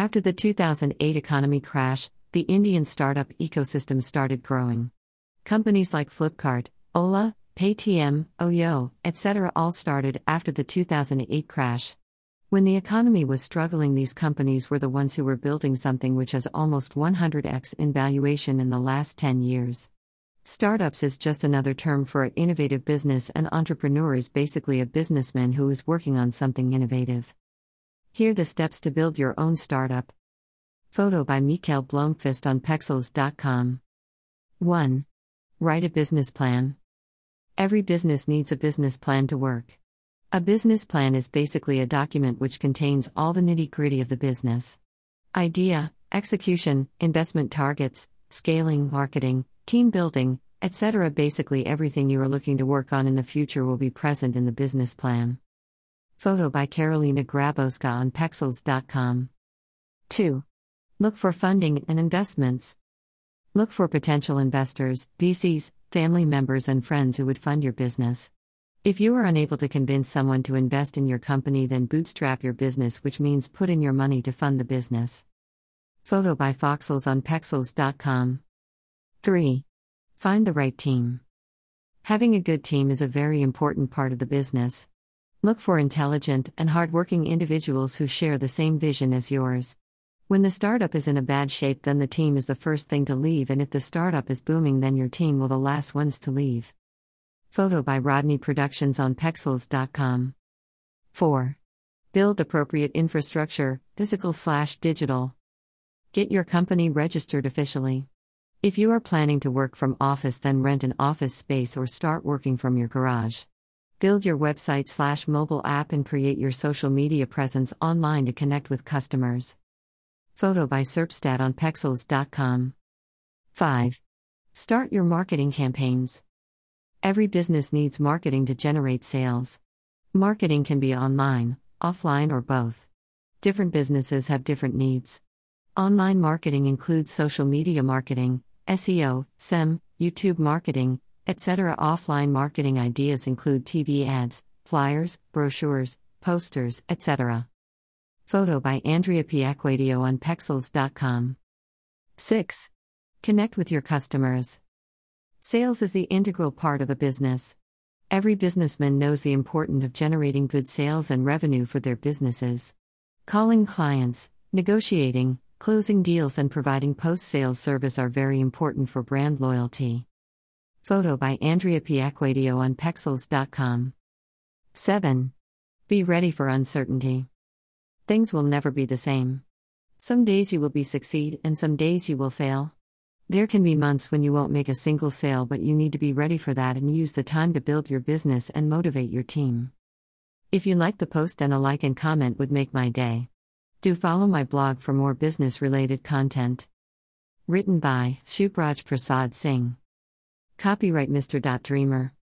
After the 2008 economy crash, the Indian startup ecosystem started growing. Companies like Flipkart, Ola, Paytm, Oyo, etc. all started after the 2008 crash. When the economy was struggling, these companies were the ones who were building something which has almost 100x in valuation in the last 10 years. Startups is just another term for an innovative business, and entrepreneur is basically a businessman who is working on something innovative. Here are the steps to build your own startup. Photo by Mikael Blomqvist on Pexels.com. 1. Write a business plan. Every business needs a business plan to work. A business plan is basically a document which contains all the nitty gritty of the business idea, execution, investment targets, scaling, marketing, team building, etc. Basically, everything you are looking to work on in the future will be present in the business plan. Photo by Karolina Grabowska on Pexels.com. 2. Look for funding and investments. Look for potential investors, VCs, family members, and friends who would fund your business. If you are unable to convince someone to invest in your company, then bootstrap your business, which means put in your money to fund the business. Photo by Foxels on Pexels.com. 3. Find the right team. Having a good team is a very important part of the business. Look for intelligent and hardworking individuals who share the same vision as yours. When the startup is in a bad shape, then the team is the first thing to leave, and if the startup is booming, then your team will the last ones to leave. Photo by RODNAE Productions on Pexels.com. 4. Build appropriate infrastructure, physical slash digital. Get your company registered officially. If you are planning to work from office, then rent an office space or start working from your garage. Build your website slash mobile app and create your social media presence online to connect with customers. Photo by Serpstat on Pexels.com. 5. Start your marketing campaigns. Every business needs marketing to generate sales. Marketing can be online, offline, or both. Different businesses have different needs. Online marketing includes social media marketing, SEO, SEM, YouTube marketing, etc. Offline marketing ideas include TV ads, flyers, brochures, posters, etc. Photo by Andrea Piacquadio on Pexels.com. 6. Connect with your customers. Sales is the integral part of a business. Every businessman knows the importance of generating good sales and revenue for their businesses. Calling clients, negotiating, closing deals, and providing post sales service are very important for brand loyalty. Photo by Andrea Piacquadio on Pexels.com. 7. Be ready for uncertainty. Things will never be the same. Some days you will be succeed and some days you will fail. There can be months when you won't make a single sale, but you need to be ready for that and use the time to build your business and motivate your team. If you like the post, then a like and comment would make my day. Do follow my blog for more business related content. Written by Shupraj Prasad Singh. Copyright Mr. Dreamer.